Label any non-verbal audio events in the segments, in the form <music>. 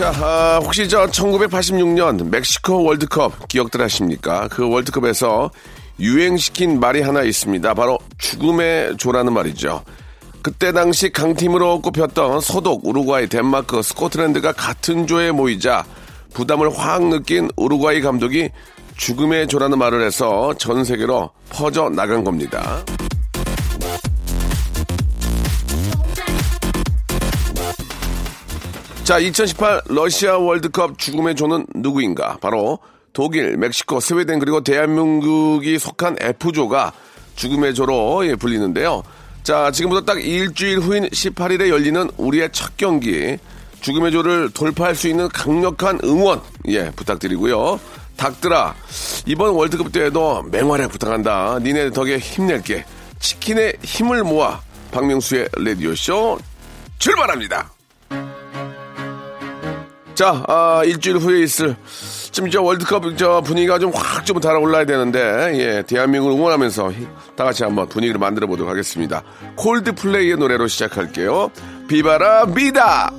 자 아, 혹시 저 1986년 멕시코 월드컵 기억들 하십니까? 그 월드컵에서 유행시킨 말이 하나 있습니다. 바로 죽음의 조라는 말이죠. 그때 당시 강팀으로 꼽혔던 서독, 우루과이, 덴마크, 스코틀랜드가 같은 조에 모이자 부담을 확 느낀 우루과이 감독이 죽음의 조라는 말을 해서 전 세계로 퍼져 나간 겁니다. 자, 2018 러시아 월드컵 죽음의 조는 누구인가? 바로 독일, 멕시코, 스웨덴 그리고 대한민국이 속한 F조가 죽음의 조로 예, 불리는데요. 자, 지금부터 딱 일주일 후인 18일에 열리는 우리의 첫 경기. 죽음의 조를 돌파할 수 있는 강력한 응원, 예, 부탁드리고요. 닭들아, 이번 월드컵 때에도 맹활약 부탁한다. 니네 덕에 힘낼게. 치킨의 힘을 모아. 박명수의 라디오 쇼 출발합니다. 자, 아, 일주일 후에 있을 지금 저 월드컵 저 분위기가 좀 확 좀 달아올라야 되는데 예, 대한민국을 응원하면서 다 같이 한번 분위기를 만들어 보도록 하겠습니다. 콜드플레이의 노래로 시작할게요. 비바라 비다.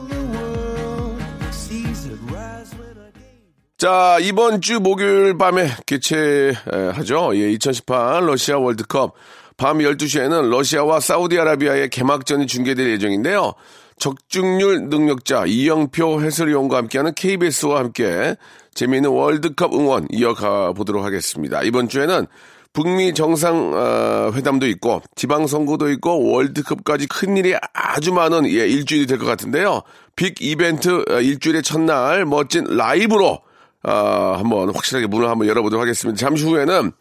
자, 이번 주 목요일 밤에 개최하죠. 예, 2018 러시아 월드컵 밤 12시에는 러시아와 사우디아라비아의 개막전이 중계될 예정인데요. 적중률 능력자 이영표 해설위원과 함께하는 KBS와 함께 재미있는 월드컵 응원 이어가 보도록 하겠습니다. 이번 주에는 북미 정상 어, 회담도 있고 지방 선거도 있고 월드컵까지 큰 일이 아주 많은 예, 일주일이 될 것 같은데요. 빅 이벤트 어, 일주일의 첫날 멋진 라이브로 어, 한번 확실하게 문을 한번 열어보도록 하겠습니다. 잠시 후에는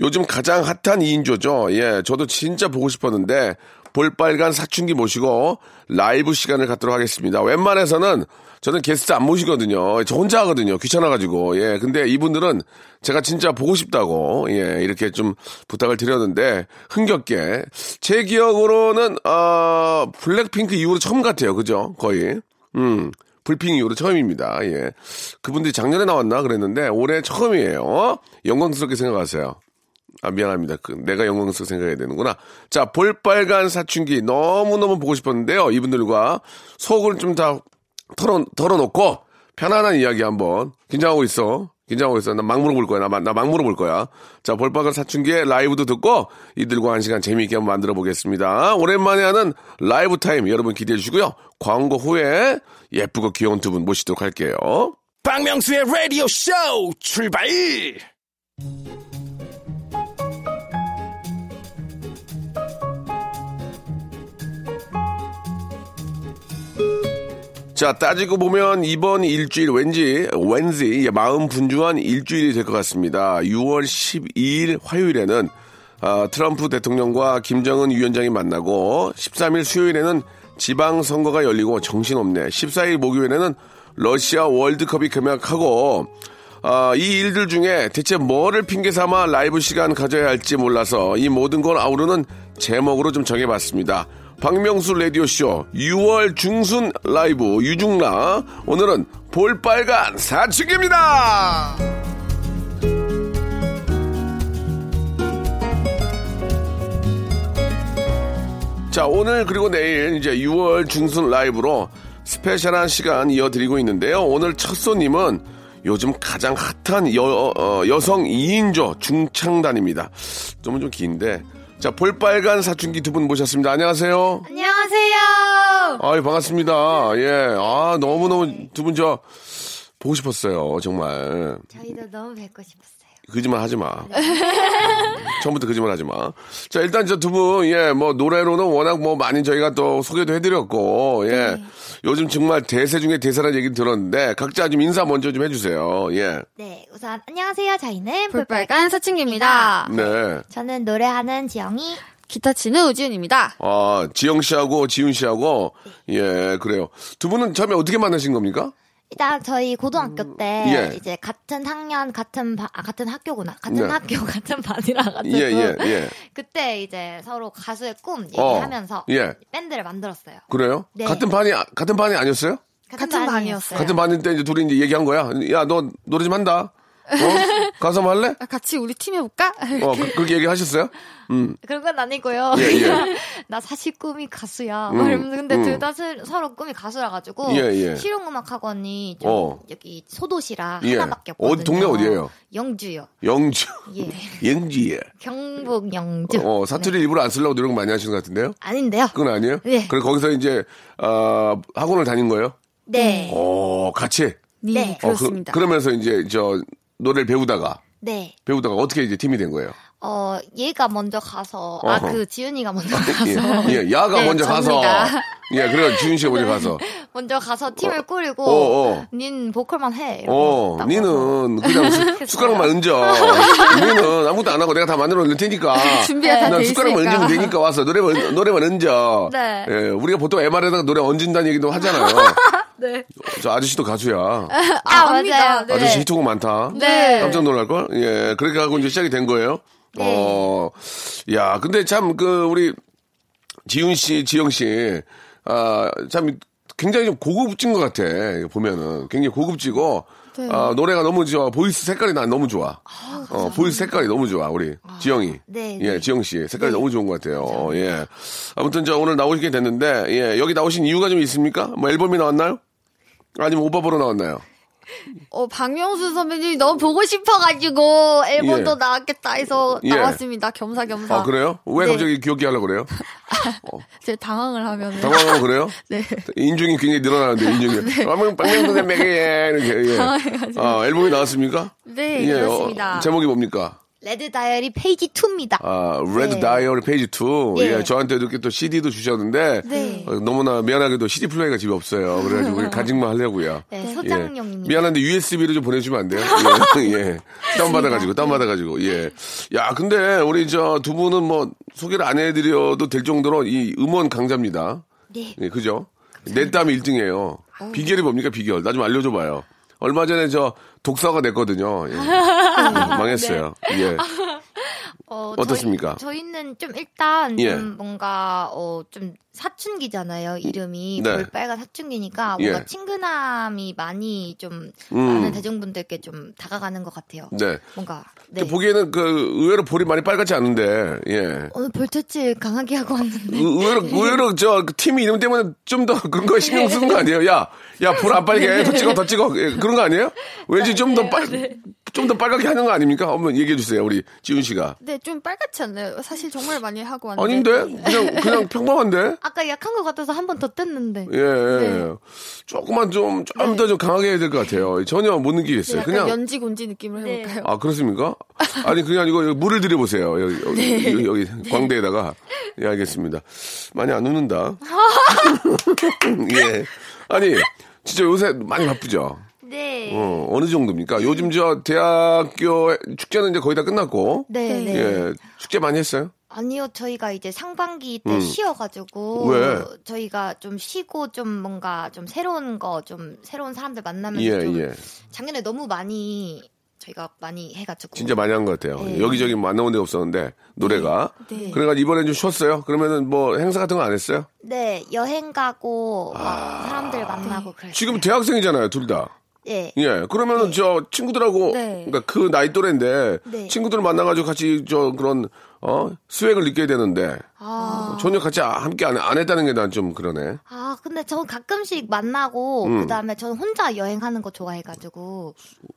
요즘 가장 핫한 2인조죠. 예, 저도 진짜 보고 싶었는데 볼빨간 사춘기 모시고 라이브 시간을 갖도록 하겠습니다. 웬만해서는 저는 게스트 안 모시거든요. 저 혼자 하거든요. 귀찮아가지고. 예. 근데 이분들은 제가 진짜 보고 싶다고, 예. 이렇게 좀 부탁을 드렸는데, 흥겹게. 제 기억으로는, 어, 블랙핑크 이후로 처음 같아요. 그죠? 거의. 음. 불핑 이후로 처음입니다. 예. 그분들이 작년에 나왔나 그랬는데, 올해 처음이에요. 영광스럽게 생각하세요. 아, 미안합니다. 그, 내가 영광스럽게 생각해야 되는구나. 자, 볼빨간 사춘기 너무너무 보고 싶었는데요. 이분들과 속을 좀 다 털어, 털어놓고 편안한 이야기 한번. 긴장하고 있어. 긴장하고 있어. 나 막 물어볼 거야. 나, 나막 물어볼 거야. 자, 볼빨간 사춘기의 라이브도 듣고 이들과 한 시간 재미있게 한번 만들어 보겠습니다. 오랜만에 하는 라이브 타임 여러분 기대해 주시고요. 광고 후에 예쁘고 귀여운 두 분 모시도록 할게요. 박명수의 라디오 쇼 출발! 자, 따지고 보면 이번 일주일 왠지, 왠지 마음 분주한 일주일이 될 것 같습니다. 6월 12일 화요일에는 아, 트럼프 대통령과 김정은 위원장이 만나고 13일 수요일에는 지방 선거가 열리고 정신없네. 14일 목요일에는 러시아 월드컵이 개막하고 아, 이 일들 중에 대체 뭐를 핑계 삼아 라이브 시간 가져야 할지 몰라서 이 모든 걸 아우르는 제목으로 좀 정해봤습니다. 박명수 라디오쇼 6월 중순 라이브 유중라 오늘은 볼빨간 사춘기입니다. 자 오늘 그리고 내일 이제 6월 중순 라이브로 스페셜한 시간 이어드리고 있는데요. 오늘 첫 손님은 요즘 가장 핫한 여, 어, 여성 2인조 중창단입니다. 좀 좀 긴데 자, 볼빨간 사춘기 두 분 모셨습니다. 안녕하세요. 안녕하세요. 아유, 반갑습니다. 예. 아, 너무너무 두 분 저, 보고 싶었어요. 정말. 저희도 너무 뵙고 싶었어요. 거짓말 하지 마. <laughs> 처음부터 거짓말 하지 마. 자, 일단 저 두 분, 예, 뭐, 노래로는 워낙 뭐 많이 저희가 또 소개도 해드렸고, 예. 네. 요즘 정말 대세 중에 대세라는 얘기 들었는데, 각자 좀 인사 먼저 좀 해주세요. 예. 네, 우선 안녕하세요. 저희는 볼빨간 사춘기입니다. 네. 저는 노래하는 지영이. 기타 치는 우지윤입니다. 아, 지영 씨하고 지훈 씨하고, 예, 그래요. 두 분은 처음에 어떻게 만나신 겁니까? 일단 저희 고등학교 때 예. 이제 같은 학년 같은 바, 아, 같은 학교구나 같은 네. 학교 <laughs> 같은 반이라 가지고 예, 예, <laughs> 예. 그때 이제 서로 가수의 꿈 어, 얘기하면서 예. 밴드를 만들었어요. 그래요? 네. 같은 반이, 아- 같은 반이 아니었어요? 같은 반이었어요. 같은 반일 때 이제 둘이 이제 얘기한 거야. 야, 너 노래 좀 한다. 어? 가서 할래? 아, 같이 우리 팀 해볼까? 어, 그, 그렇게 얘기하셨어요? 음. 그런 건 아니고요. 예, 예. 나 사실 꿈이 가수야. 음, 근데 음. 둘다 서로 꿈이 가수라 가지고 예, 예. 실용음악학원이 좀 어. 여기 소도시라 예. 하나밖에 없거든요. 어디, 동네 어디예요? 영주요. 영주. 예. <laughs> 영주에. 경북 영주. 어, 사투리 일부러 안 쓰려고 노력 많이 하시는 것 같은데요? 아닌데요? 그건 아니에요? 네. 그래, 거기서 이제, 어, 학원을 다닌 거예요? 네. 어, 같이? 네. 어, 그렇습니다. 그, 러면서 이제, 저, 노래를 배우다가, 네. 배우다가 어떻게 이제 팀이 된 거예요? 어, 얘가 먼저 가서, 어허. 아, 그, 지은이가 먼저 <laughs> 가서. 예, 예, 야가 네, 먼저 가서. 예, 그래, 지훈 씨가 먼저 가서, 먼저 가서 팀을 꾸리고, 어, 어. 닌 보컬만 해. 어, 딱 니는 그냥 수, <laughs> 숟가락만 얹어. 니는 아무것도 안 하고 내가 다 만들어 놓을 테니까. <laughs> 준비가 난 숟가락만. 얹으면 되니까 와서 노래만, 노래만 얹어. 네. 예, 우리가 보통 MR에다가 노래 얹은다는 얘기도 하잖아요. 네. 저 아저씨도 가수야. 아, 압니다. 맞아요. 네. 아저씨 히트곡 많다. 네. 깜짝 놀랄 걸? 예, 그렇게 하고 이제 시작이 된 거예요. 네. 어, 야, 근데 참, 그, 우리, 지훈 씨, 지영 씨, 아, 참, 굉장히 좀 고급진 것 같아. 보면은. 굉장히 고급지고, 네. 아, 노래가 너무 좋아. voice 색깔이 난 너무 좋아. 어, voice 색깔이 너무 좋아, 우리. 지영이. 네, 예, 네. 지영 씨. 색깔이 너무 좋은 것 같아요. 예. 아무튼 저 오늘 나오시게 됐는데, 예, 여기 나오신 이유가 좀 있습니까? 뭐 앨범이 나왔나요? 아니면 오빠 보러 나왔나요? 어, 박명수 선배님이 너무 보고 싶어가지고 앨범도 예. 나왔겠다 해서 예. 나왔습니다. 겸사겸사. 아, 그래요? 왜 네. 갑자기 귀엽게 하려고 그래요? <laughs> 제가 당황을 하면 당황하고 그래요? <laughs> 네. 인중이 굉장히 늘어나는데, 인중이. 빵빵, 빵빵, 매게, 이렇게, 예. <laughs> 아, 앨범이 나왔습니까? 네, 예, 그렇습니다. 어, 제목이 뭡니까? Red Diary Page 2입니다. 아, Red 네. Diary Page 2. 예. 예, 저한테도 이렇게 또 CD도 주셨는데, 네. 어, 너무나 미안하게도 CD 플레이가 집에 없어요. 그래가지고 우리 간직만 하려고요. 네, 예. 소장용입니다. 미안한데 USB로 좀 보내주면 안 돼요? <laughs> 예. 예. 다운 받아가지고, 다운 받아가지고, 예. 야, 근데 우리 저 두 분은 뭐 소개를 안 해드려도 될 정도로 이 음원 강자입니다. 네. 예, 그죠? 내 땀이 1등이에요. 비결이 뭡니까, 비결? 나 좀 알려줘봐요. 얼마 전에 저 독사가 냈거든요. 예. <laughs> 망했어요. <laughs> 예. <laughs> 어, 어떻습니까? 저희, 는 좀 일단 예. 좀 뭔가 어 좀 사춘기잖아요. 이름이 네. 볼빨간 사춘기니까 예. 뭔가 친근함이 많이 좀 음. 많은 대중분들께 좀 다가가는 것 같아요. 네. 뭔가 네. 보기에는 그 의외로 볼이 많이 빨갛지 않은데, 예. 오늘 볼터치 강하게 하고 왔는데 의- 의외로, 의외로 저 팀 이름 때문에 좀 더 그런 거 신경 쓰는 거 아니에요? 야, 야, 볼 안 빨개. 더 찍어, 더 찍어. 예, 그런 거 아니에요? 왠지 좀 더 빨, 좀더 빨갛게 하는 거 아닙니까? 한번 얘기해 주세요. 우리 지훈 씨가. 네, 좀 빨갛지 않나요? 사실 정말 많이 하고 왔는데. 아닌데? 그냥, 그냥 평범한데? 아까 약한 것 같아서 한 번 더 뗐는데 예, 예. 조금만 좀, 좀더좀 강하게 해야 될 것 같아요. 전혀 못 느끼겠어요. 그냥. 연지 곤지 느낌을 네. 해볼까요? 아, 그렇습니까? 아니, 그냥 이거 물을 들여보세요. 여기, 여기, 여기, 여기 광대에다가. 예, 알겠습니다. 많이 안 웃는다. <laughs> 예. 아니, 진짜 요새 많이 바쁘죠? 네. 어, 어느 정도입니까? 요즘 저 대학교 축제는 이제 거의 다 끝났고. 네, 네. 예. 축제 많이 했어요? 아니요, 저희가 이제 상반기 때 음. 쉬어가지고 왜? 저희가 좀 쉬고 좀 뭔가 좀 새로운 거 좀 새로운 사람들 만나면서 예, 좀 예. 작년에 너무 많이 저희가 많이 해가지고 진짜 많이 한 것 같아요. 네. 여기저기 만나본 데가 없었는데, 노래가. 네. 그래가지고 이번엔 좀 쉬었어요? 그러면은 뭐 행사 같은 거 안 했어요? 네 여행 가고 막 사람들 만나고 그랬어요. 아. 지금 대학생이잖아요, 둘 다. 예. 예, 그러면은 저 친구들하고 네. 그러니까 그 나이 또래인데 네. 친구들 만나 가지고 같이 저 그런 어 수액을 느껴야 되는데 아, 전혀 같이 아- 함께 안, 안 했다는 게 난 좀 그러네. 아 근데 전 가끔씩 만나고 음. 그다음에 저는 혼자 여행하는 거 좋아해가지고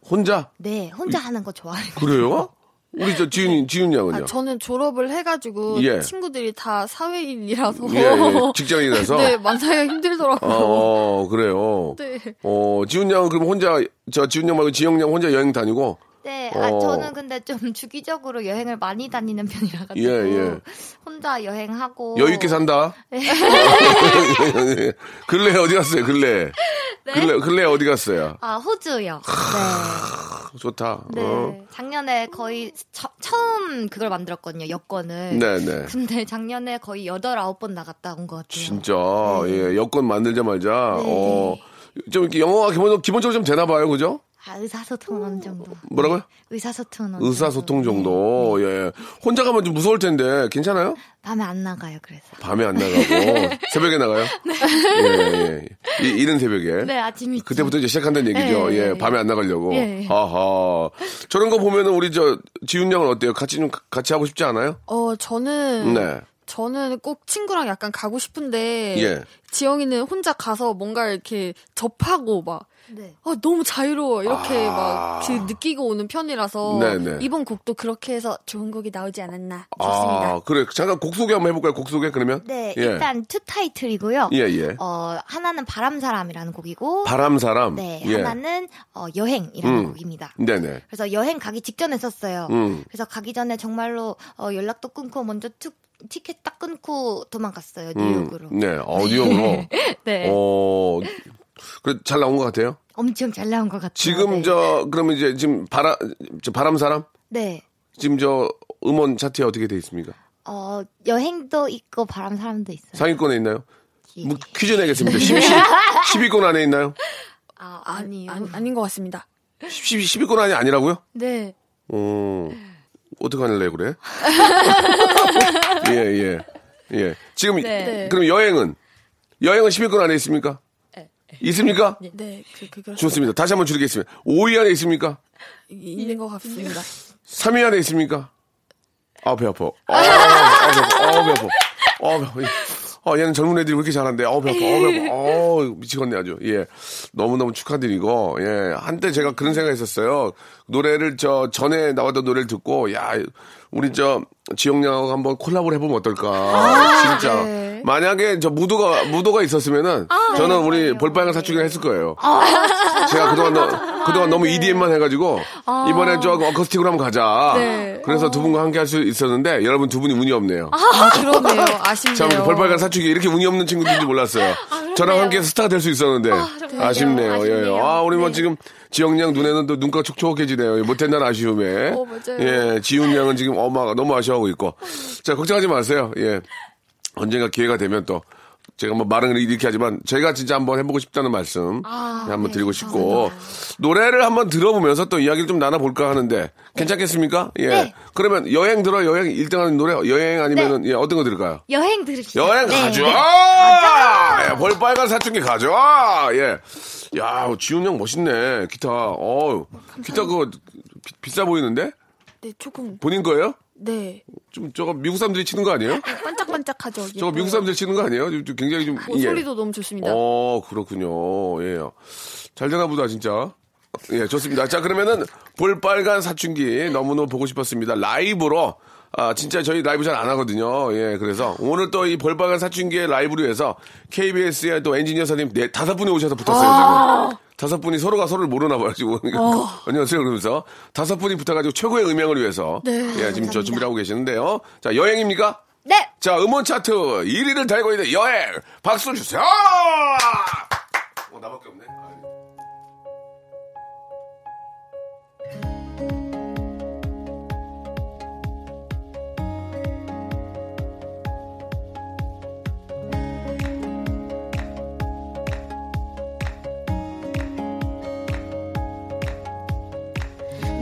혼자 네 혼자 하는 거 좋아해요. 그래요? <laughs> 우리 저 지훈이 지훈 양은요? 아, 저는 졸업을 해가지고 예. 친구들이 다 사회인이라서 예, 예. <laughs> 직장인이라서. 네 만나기가 힘들더라고요. 어, 그래요. 네. 어, 지훈 양은 그럼 혼자 저 지훈 양 말고 지영 양 혼자 여행 다니고 네, 아, 어. 저는 근데 좀 <laughs> 주기적으로 여행을 많이 다니는 편이라 가지고 예, 예. 혼자 여행하고 여유 있게 산다. <laughs> <laughs> 근래 어디 갔어요? 근래. 네? 근래 근래 어디 갔어요? 아 호주요. 네. 좋다. 네. 어. 작년에 거의 처, 처음 그걸 만들었거든요. 여권을. 네네. 근데 작년에 거의 여덟 아홉 번 나갔다 온 것 같아요. 진짜 예 여권 만들자마자 어. 좀 이렇게 영어가 기본, 기본적으로 좀 되나 봐요, 그죠? 아, 의사소통 어느 정도. 뭐라고요? 의사소통 어느 의사소통 정도. 네. 예. 혼자 가면 좀 무서울 텐데 괜찮아요? 밤에 안 나가요, 그래서. 밤에 안 나가고 <laughs> 새벽에 나가요? 예, 예. 이, 이른 새벽에. 네, 아침 일찍. 그때부터 이제 시작한다는 얘기죠. 예, 예, 예, 밤에 안 나가려고. 예. 아하. 저런 거 보면은 우리 저 지훈 양은 어때요? 같이 좀 같이 하고 싶지 않아요? 어, 저는 네. 저는 꼭 친구랑 약간 가고 싶은데 예. 지영이는 혼자 가서 뭔가 이렇게 접하고 막 네. 아, 너무 자유로워 이렇게 아. 막그 느끼고 오는 편이라서 네네. 이번 곡도 그렇게 해서 좋은 곡이 나오지 않았나 싶습니다. 아, 그래. 잠깐 곡 소개 한번 해볼까요? 곡 소개 그러면? 네, 예. 일단 투 타이틀이고요. 예, 예. 어, 하나는 바람사람이라는 곡이고, 바람사람. 네, 예. 하나는 어, 여행이라는 음. 곡입니다. 네네. 그래서 여행 가기 직전에 썼어요. 음. 그래서 가기 전에 정말로 어, 연락도 끊고 먼저 툭 티켓 딱 끊고 도망갔어요 음. 뉴욕으로. 네. 어, 뉴욕으로. <laughs> 네, 어, 그래, 잘 나온 것 같아요? 엄청 잘 나온 것 같아요. 지금 네. 저, 그러면 이제 지금 바람, 저 바람 사람? 네, 지금 저 음원 차트에 어떻게 돼 있습니까? 어, 여행도 있고 바람 사람도 있어요. 상위권에 있나요? 예. 뭐 퀴즈 내겠습니다. 10, 10 위권 <laughs> 안에 있나요? 아, 아, 아니요. 아니, 아닌 것 같습니다. 10, 10위권 안에 아니라고요? 네. 어, 어떡하길래 그래? <laughs> 예, 예. 예. 지금, 네. 그럼 여행은? 여행은 10위권 안에 있습니까? 있습니까? 네, 그, 그, 그렇습니다. 좋습니다. 다시 한번 줄이겠습니다. 5위 안에 있습니까? 이- 있는 것 같습니다. 3위 안에 있습니까? 아, 배 아파. 아, 아, 배 아파. 아, 배 아파. 아, 배 아파. 아, 얘는 젊은 애들이 왜 이렇게 잘한대? 아, 배 아파. 아, 배 아파. 아, 미치겠네, 아주. 예. 너무너무 축하드리고, 예. 한때 제가 그런 생각 했었어요. 노래를 저 전에 나왔던 노래를 듣고, 야, 우리 저 지영양하고 한번 콜라보를 해보면 어떨까. 진짜. 네. 만약에 저 무도가, 무도가 있었으면은 저는 우리 볼빨간 사춘기를 했을 거예요. 제가 그동안, 너, 그동안 너무 EDM만 해가지고 이번에 저 어쿠스틱으로 한번 가자. 네. 그래서 두 분과 함께 할 수 있었는데 여러분 두 분이 운이 없네요. 아, 그러네요. 아쉽네요. 참 볼빨간 사춘기 이렇게 운이 없는 친구들인지 몰랐어요. 저랑 함께 스타가 될 수 있었는데 아, 쉽네요 아쉽네요. 예. 아 우리 뭐 네. 지금 지영 양 눈에는 또 눈가 촉촉해지네요. 못했다는 아쉬움에. 어. 예, 지훈 양은 지금 엄마가 너무 아쉬워하고 있고. 자 걱정하지 마세요. 예, 언젠가 기회가 되면 또. 제가 뭐 말은 이렇게 하지만 제가 진짜 한번 해보고 싶다는 말씀 아, 한번 네, 드리고 싶고 노래를 한번 들어보면서 또 이야기를 좀 나눠볼까 하는데 괜찮겠습니까? 예. 네. 그러면 여행 들어 여행 1등하는 노래 여행 아니면은 예, 어떤 거 들을까요? 여행 들읍시다. 여행 네, 가죠. 네. 예, 볼빨간 사춘기 가죠. 예. 야, 지훈 형 멋있네. 기타. 어, 기타 그거 비, 비싸 보이는데? 네, 조금, 본인 거예요? 네. 좀 저거 미국 사람들이 치는 거 아니에요? 반짝반짝하죠. 저거 예뻐요. 미국 사람들이 치는 거 아니에요? 좀, 좀 굉장히 좀 어, 소리도 너무 좋습니다. 어, 그렇군요. 예. 잘 되나 보다, 진짜. 예, 좋습니다. 자, 그러면은 볼빨간 사춘기 너무너무 보고 싶었습니다. 라이브로 아, 진짜 저희 라이브 잘 안 하거든요. 예, 그래서 오늘 또이 볼빨간 사춘기의 라이브로 해서 KBS의 또 엔지니어 선생님 네, 다섯 분이 오셔서 붙었어요, 지금. 다섯 분이 서로가 서로를 모르나 봐요, 지금. <laughs> 안녕하세요, 그러면서. 다섯 분이 붙어가지고 최고의 음향을 위해서. 예, 지금 저 준비를 하고 계시는데요. 자, 여행입니까? 네. 자, 음원 차트 1위를 달고 있는 여행! 박수 주세요! 어, 나밖에 없네.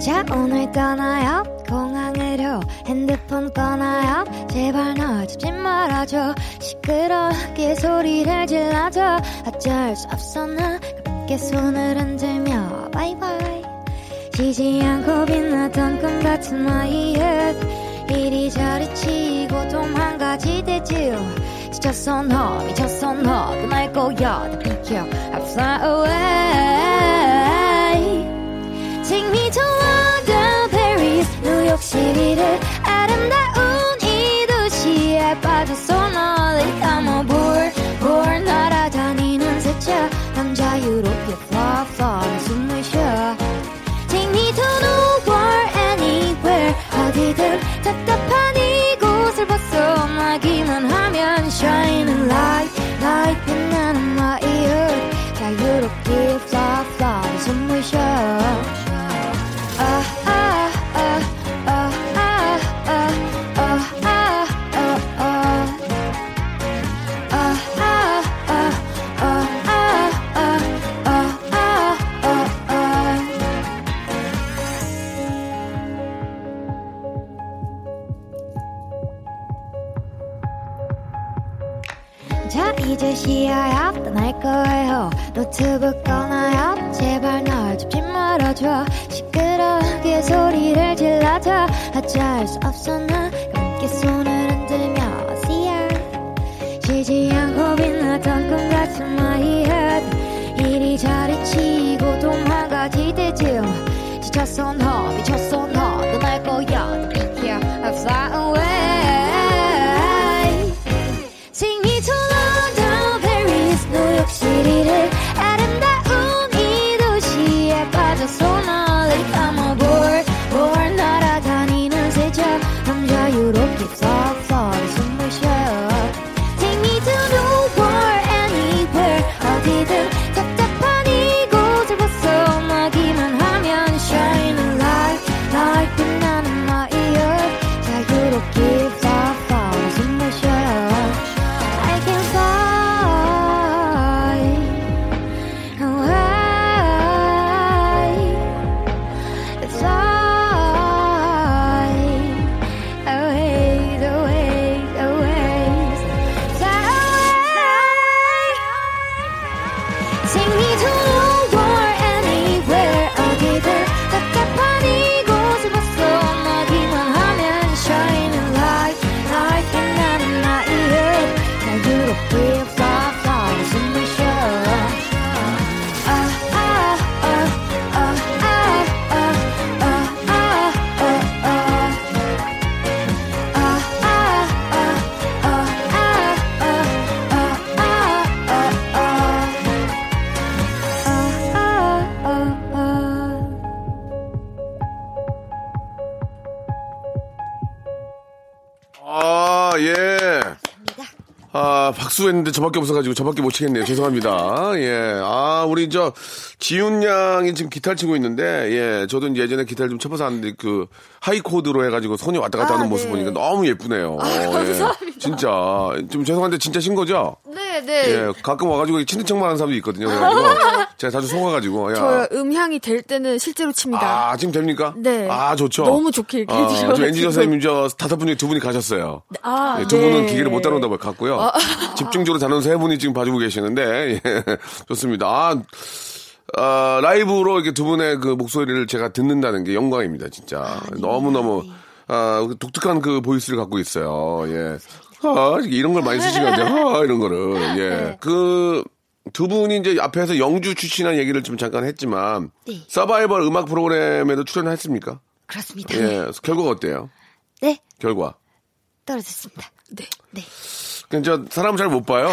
자 오늘 떠나요. 공항으로 핸드폰 꺼나요. 제발 놓치지 말아줘. 시끄럽게 소리를 질러줘. 어쩔 수 없어 나 가볍게 손을 흔들며 바이바이 쉬지 않고 빛나던 꿈 같은 나의 이리저리 치고 좀한 가지 되지 지쳤어 너 미쳤어 너 떠날 거야. 다 비켜. I'm fly away Take me to London, Paris, 뉴욕시리를 아름다운 이 도시에 빠졌어 널 Come aboard, board 날아다니는 새차 난 자유롭게 fly, fly 숨을 쉬어 Take me to nowhere, anywhere 어디든 답답한 이곳을 벗어나기만 하면 Shining light, light 빛나는 ear 자유롭게 fly 숨을 쉬어 거예요. 노트북 꺼놔요. 제발 날 줍지 말아줘. 시끄럽게 소리를 질러줘. 어쩔 수 없어 나? 함께 손을 흔들며 씨야? 쉬지 않고 빛나던 꿈 같은 my head 이리저리 치고 도망가지 대지요. 지쳤어 너 아, 박수 했는데 저밖에 없어가지고 저밖에 못 치겠네요. 죄송합니다. 예. 아, 우리 저, 지훈 양이 지금 기타를 치고 있는데, 예. 저도 예전에 기타를 좀 쳐봐서 하는데, 그, 하이코드로 해가지고 손이 왔다 갔다 아, 하는 모습 네. 보니까 너무 예쁘네요. 감사합니다. 예. 진짜. 좀 죄송한데 진짜 신 거죠? 네, 네. 예. 가끔 와가지고 치는 척만 하는 사람도 있거든요. 그래가지고. <laughs> 제가 자주 속아가지고. 야. 저 음향이 될 때는 실제로 칩니다. 아, 지금 됩니까? 네. 아, 좋죠. 너무 좋게 이렇게 아, 해주셔가지고. 저 엔지니어 선생님 저 다섯 분 중에 두 분이 가셨어요. 아, 예, 두 분은 네. 기계를 못 다룬다고 갔고요. 집중적으로 다루는 세 분이 지금 봐주고 계시는데, 예, <laughs> 좋습니다. 아, 아, 라이브로 이렇게 두 분의 그 목소리를 제가 듣는다는 게 영광입니다, 진짜. 너무너무, 아, 독특한 그 보이스를 갖고 있어요. 예. 아, 이런 걸 많이 쓰시거든요. 아, 이런 거를. 예. 네. 그, 두 분이 이제 앞에서 영주 출신한 얘기를 좀 잠깐 했지만, 서바이벌 음악 프로그램에도 출연했습니까? 그렇습니다. 예. 결과가 어때요? 네, 결과. 떨어졌습니다. 네. 그냥 저 사람 잘 못 봐요.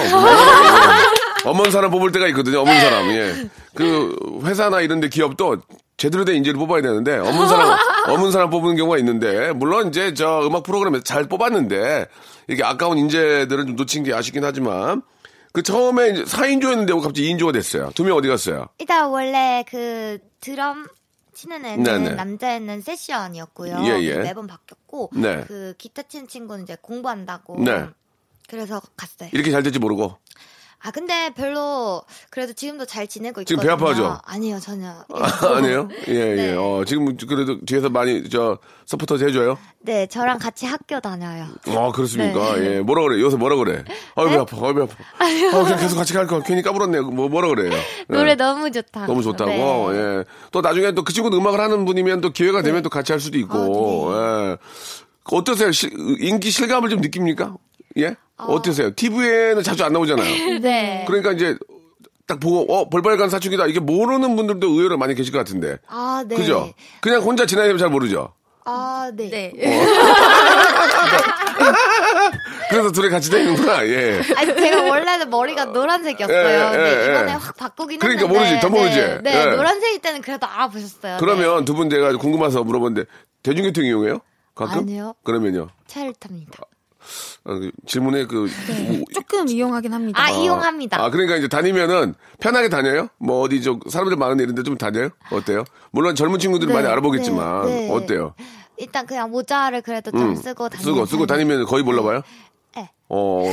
어먼 사람 뽑을 때가 있거든요. 어먼 사람. 예. 그 회사나 이런 데 기업도 제대로 된 인재를 뽑아야 되는데 어먼 사람 어먼 사람 뽑는 경우가 있는데 물론 이제 저 음악 프로그램에서 잘 뽑았는데 이게 아까운 인재들을 좀 놓친 게 아쉽긴 하지만 그 처음에 이제 4인조였는데 갑자기 2인조가 됐어요. 두 명 어디 갔어요? 일단 원래 그 드럼 치는 애는 네네. 남자애는 세션이었고요. 예, 예. 매번 바뀌었고 네. 그 기타 치는 친구는 이제 공부한다고. 네. 그래서 갔어요. 이렇게 잘 될지 모르고. 아 근데 별로 그래도 지금도 잘 지내고 지금 있거든요. 배 아파하죠? 아니요 전혀. 아 니에요? 예, 예. 네. 어, 지금 그래도 뒤에서 많이 저 서포터 해줘요? 네 저랑 같이 학교 다녀요. 아, 그렇습니까? 네. 예. 뭐라 그래? 요새 뭐라 그래? 아유, 배 아파, 아유, 배 아파. <laughs> 아, 그냥 계속 같이 갈 걸. 괜히 까불었네. 뭐, 뭐라 그래요? 예. 노래 너무 좋다고. 너무 좋다고. 네. 예. 또 나중에 또 그 친구도 음악을 하는 분이면 또 기회가 되면 또 같이 할 수도 있고. 아, 예. 어떠세요? 시- 인기 실감을 좀 느낍니까? 예? 어 떠세요? TV에는 자주 안 나오잖아요. <laughs> 네. 그러니까 이제 딱 보고, 어, 벌벌간 사춘기다. 이게 모르는 분들도 의외로 많이 계실 것 같은데. 아 네. 그죠? 그냥 혼자 지나다니면 잘 모르죠? 아 네. 네. <laughs> 그래서 둘이 같이 다니는구나, 예. 아니 제가 원래는 머리가 노란색이었어요. 예, 예, 근데 예. 이번에 확 바꾸긴 그러니까 했는데. 모르지, 더 모르지. 네, 네, 예. 노란색일 때는 그래도 알아보셨어요. 그러면 두 분 제가 궁금해서 물어봤는데 대중교통 이용해요? 가끔? 아니요. 그러면요. 네. 차를 탑니다. 아, 그 질문에 그 뭐- 조금 이용하긴 합니다. 아, 이용합니다. 아 그러니까 이제 다니면은 편하게 다녀요? 뭐 어디 저 사람들 많은 이런데 좀 다녀요? 어때요? 물론 젊은 친구들이 네, 많이 알아보겠지만 네, 네. 어때요? 일단 그냥 모자를 그래도 좀 음, 쓰고 다니면 쓰고 쓰고 다니면 거의 몰라봐요? 네. 어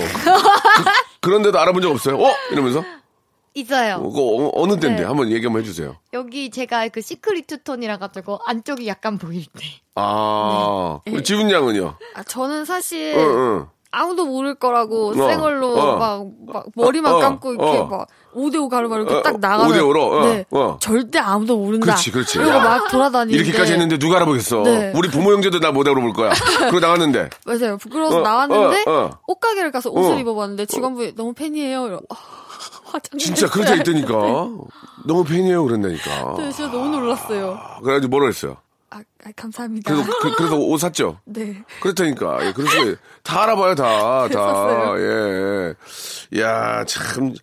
그, 런데도 알아본 적 없어요? 어 이러면서 있어요. 어, 그거 어, 느 때인데 네. 한번 얘기 한번 해주세요. 여기 제가 그 시크릿 투톤이라 가지고 안쪽이 약간 보일 때. 아 우리 지훈 양은요? 아, 저는 사실 응, 응. 아무도 모를 거라고 어, 생얼로 어. 막, 막 머리만 어, 감고 이렇게 어. 막 5대5 가르마 이렇게 어, 딱 나가면 5대5 로, 어, 네, 어. 절대 아무도 모른다. 그렇지, 그렇지. 그리고 야, 막 돌아다니는데 이렇게까지 했는데 누가 알아보겠어. 네. 우리 부모 형제도 나못 알아볼 거야. 그러고 나갔는데. <laughs> 맞아요. 부끄러워서 어, 나왔는데 어, 어. 옷가게를 가서 옷을 어. 입어봤는데 직원분이 너무 팬이에요. 이러- 아, 화장실. 진짜 그렇게 했다니까. 너무 팬이에요, 그런다니까. 네, 진짜 너무 놀랐어요. 그래가지고 뭐라 했어요? 아, 아, 감사합니다. 그래서, 그, 래서옷 샀죠? 네. 그렇다니까. 예, 그래서 다 알아봐요, 다. <laughs> 다. 샀어요. 예. 야, 참,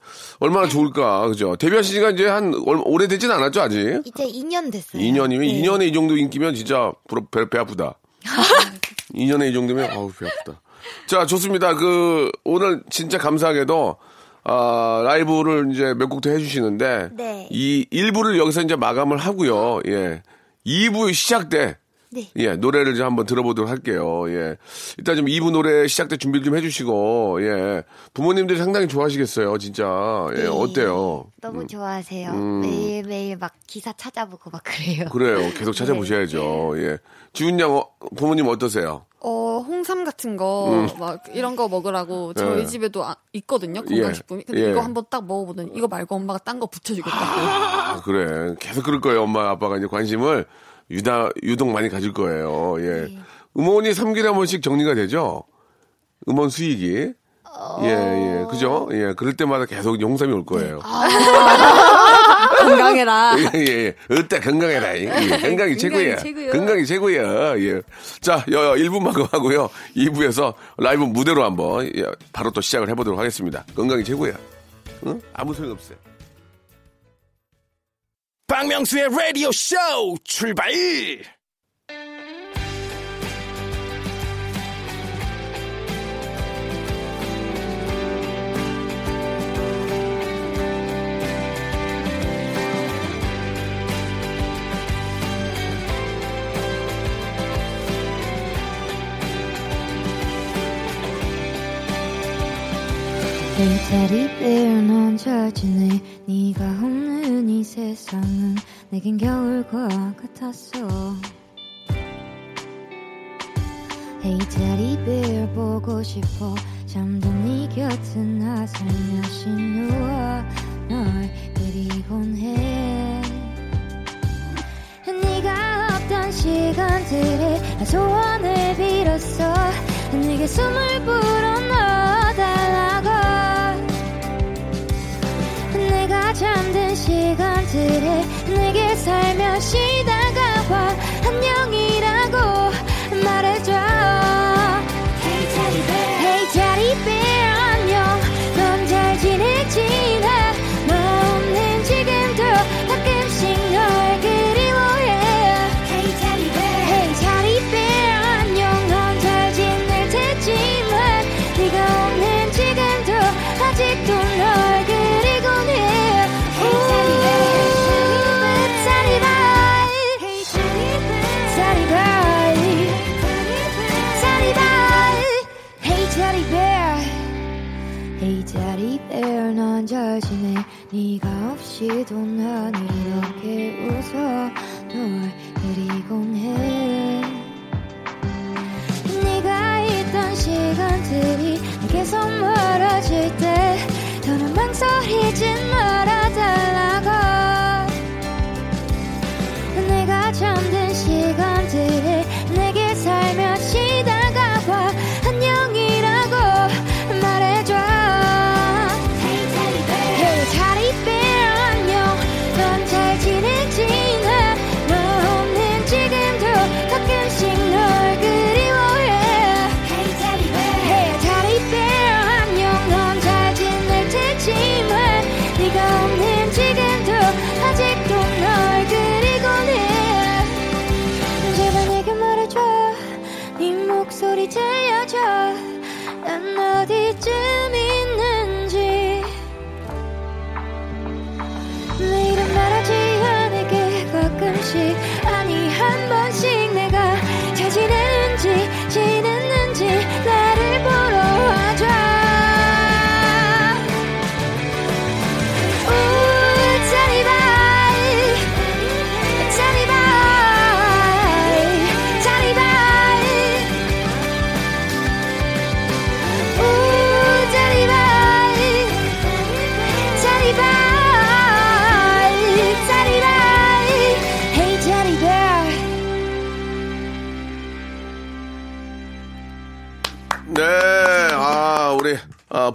얼마나 좋을까. 그죠? 데뷔하신 지가 이제 한, 얼- 오래되진 않았죠, 아직? 이제 2년 됐어요. 2년이면, 네. 2년에 이 정도 인기면 진짜 부러- 배, 배 아프다. <laughs> 2년에 이 정도면, 아우, 배 아프다. 자, 좋습니다. 그, 오늘 진짜 감사하게도, 아, 라이브를 이제 몇 곡 더 해주시는데, 네. 이 1부를 여기서 이제 마감을 하고요. 예. 2부 시작 때, 네. 예, 노래를 좀 한번 들어보도록 할게요. 예. 일단 좀 2부 노래 시작 때 준비를 좀 해주시고, 예. 부모님들이 상당히 좋아하시겠어요, 진짜. 예, 네. 어때요? 너무 좋아하세요. 음. 매일매일 막 기사 찾아보고 막 그래요. 그래요. 계속 <laughs> 찾아보셔야죠. 예. 지훈 양, 어, 부모님 어떠세요? 어, 홍삼 같은 거, 막, 이런 거 먹으라고 저희 음. 예. 집에도 아- 있거든요, 예. 건강식품이. 근데 예. 이거 한번 딱 먹어보더니, 이거 말고 엄마가 딴 거 붙여주겠다고. 아, 그래. 계속 그럴 거예요. 엄마, 아빠가 이제 관심을 유다, 유독 많이 가질 거예요. 예. 네. 음원이 3개월에 한 번씩 정리가 되죠? 음원 수익이. 어. 예, 예. 그죠? 예. 그럴 때마다 계속 용삼이 올 거예요. <laughs> 건강해라. 예, 예, 예. 어때, 건강해라. 예, 건강이 최고야. 최고요. 건강이 최고야. 예. 자, 여, 1부 마감하고요. 2부에서 라이브 무대로 한번 예, 바로 또 시작을 해보도록 하겠습니다. 건강이 최고야. 응? 아무 소용 없어요. 박명수의 라디오 쇼 출발! 테디베어 넌잘 지내 네가 없는 이 세상은 내겐 겨울과 같았어. Hey 테디베어 보고 싶어. 잠든 네 곁은 나 살며시 누워 널 그리곤 해. 네가 없던 시간들에 나 소원을 빌었어. 네게 숨을 불어 살며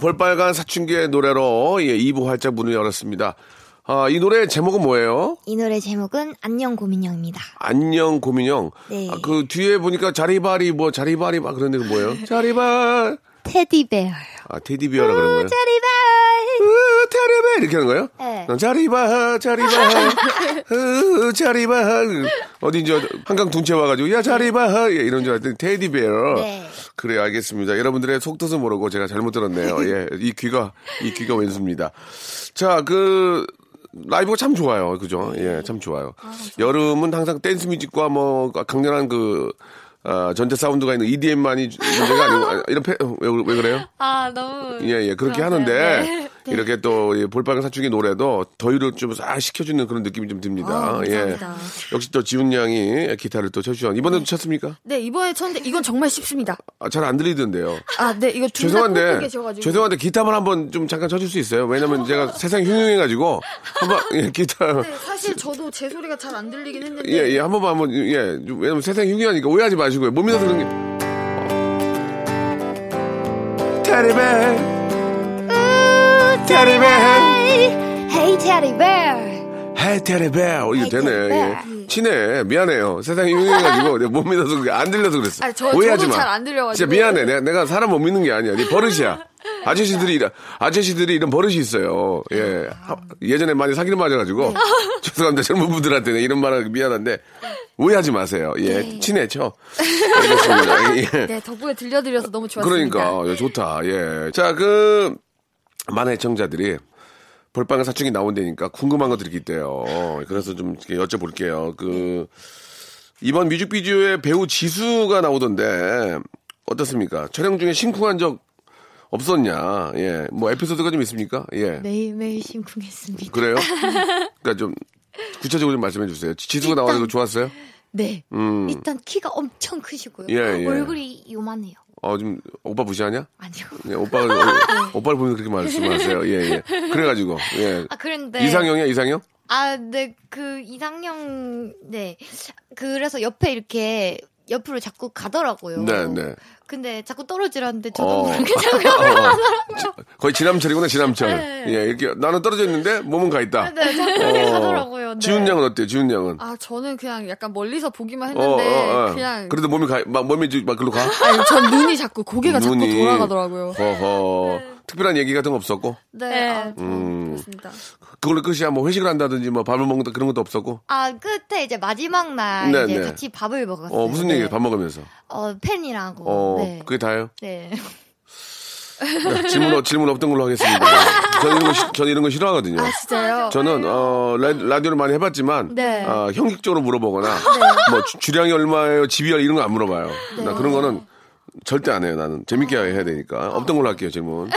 볼빨간 사춘기의 노래로 예, 2부 활짝 문을 열었습니다. 아, 이 노래 제목은 뭐예요? 이 노래 제목은 안녕 고민형입니다. 안녕 고민형. 네. 아, 그 뒤에 보니까 자리바리 뭐 자리바리 막 그런 데가 뭐예요? 자리바. 테디베어. 아 테디비어라 그런 거예요. 자리발. 으, 테리베 이렇게 하는 거예요? 네. 난 자리바 자리바 으, 자리바 어디 이제 한강 둔채 와가지고 야 자리바 예, 이런 줄 알았더니 테디베어. 네. 그래 알겠습니다. 여러분들의 속뜻을 모르고 제가 잘못 들었네요. 예, 이 귀가 이 귀가 왼수입니다. 자, 그 라이브가 참 좋아요. 그죠? 예, 참 좋아요. 여름은 항상 댄스 뮤직과 뭐 강렬한 그 아, 전자 사운드가 있는 EDM만이 문제가 아니고 아, 이런 패, 왜, 왜 그래요? 아, 너무. 예, 예, 그렇게 그러세요. 하는데 네. 이렇게 또이 볼빨간 사춘기 노래도 더위를 좀 싹 식혀주는 그런 느낌이 좀 듭니다. 아, 예, 감사합니다. 역시 또 지훈 양이 기타를 또 쳐주셨. 이번에도 쳤습니까? 네, 이번에 쳤는데 이건 정말 쉽습니다. 아, 잘 안 들리던데요. 아, 네, 이거 죄송한데. 죄송한데 기타만 한번 좀 잠깐 쳐줄 수 있어요? 왜냐면 제가 세상 흉흉해가지고 한번 예, 기타 네, 사실 저도 제 소리가 잘 안 들리긴 했는데. 예, 예, 한 번만 한번 예, 왜냐면 세상 흉흉하니까 오해하지 마시고요. 몸이라서 그런 게. 테리베 테리베 Hey Teddy Bear. 헤이 테리베 어, 이거 헤이 되네. 예. 친해. 미안해요. 세상이 흉흉해가지고 내못 믿어서 그게 안 들려서 그랬어. 아니, 저- 오해하지 저도 마. 잘안 들려가지고. 진짜 미안해. 내가, 내가 사람 못 믿는 게 아니야. 네 버릇이야. 아저씨들이 이런 아저씨들이 이런 버릇이 있어요. 예. 하- 예전에 많이 사기를 맞아가지고 <laughs> 죄송합니다. 젊은 분들한테는 이런 말하기 미안한데 오해하지 마세요. 예, 친해 쳐. <laughs> 알겠습니다. 예. 네, 덕분에 들려드려서 너무 좋았습니다. 그러니까 야, 좋다. 예. 자, 그 많은 애청자들이 볼빨간 사춘기 나온다니까 궁금한 것들이 있대요. 그래서 좀 여쭤볼게요. 그 이번 뮤직비디오에 배우 지수가 나오던데 어떻습니까? 촬영 중에 심쿵한 적 없었냐? 예. 뭐 에피소드가 좀 있습니까? 예. 매일매일 심쿵했습니다. 그래요? <laughs> 그러니까 좀 구체적으로 좀 말씀해 주세요. 지수가 나와서 좋았어요? 네. 음. 일단 키가 엄청 크시고요. 예, 예. 얼굴이 요만해요. 어, 좀 오빠 무시하냐? 아니요. 예, 오빠를 어, 오빠를 보면 그렇게 말씀하세요. 예, 예. 그래가지고 예. 아 그런데 이상형이야 이상형? 아, 네, 그 이상형, 네. 그래서 옆에 이렇게 옆으로 자꾸 가더라고요. 네, 네. 근데 자꾸 떨어지라는데 저도 어. 모르게 자꾸 <laughs> 어, 거의 지남철이구나 지남철. 네. 예, 이렇게 나는 떨어져 있는데 몸은 가 있다. 네, 자꾸 그렇게 가더라고요. 네. 지훈 양은 어때요? 지훈 양은? 아, 저는 그냥 약간 멀리서 보기만 어, 했는데, 어, 어. 그냥. 그래도 몸이 가, 막 몸이 지- 막 글로 가. 아니, 전 눈이 자꾸, 고개가 자꾸 눈이. 돌아가더라고요. 허허. 특별한 얘기 같은 거 없었고. 네, 아, 음. 그렇습니다. 그걸로 끝이야. 뭐 회식을 한다든지 뭐 밥을 먹는다 그런 것도 없었고. 아, 끝에 이제 마지막 날 네, 이제 네. 같이 밥을 먹었어요. 어 무슨 네. 얘기예요? 밥 먹으면서. 어, 팬이라고. 어 네. 그게 다예요? 네. 네, 질문 없- 질문 없던 걸로 하겠습니다. 저는 이런 거 시- 저는 이런 거 싫어하거든요. 아, 진짜요? 저는 어 라, 라디오를 많이 해봤지만 네. 아, 형식적으로 물어보거나 뭐 주- 주량이 얼마예요, 집이 이런 거 안 물어봐요. 나 그런 거는 절대 안 해요. 나는 재밌게 해야 되니까 없던 걸로 할게요 질문. 네.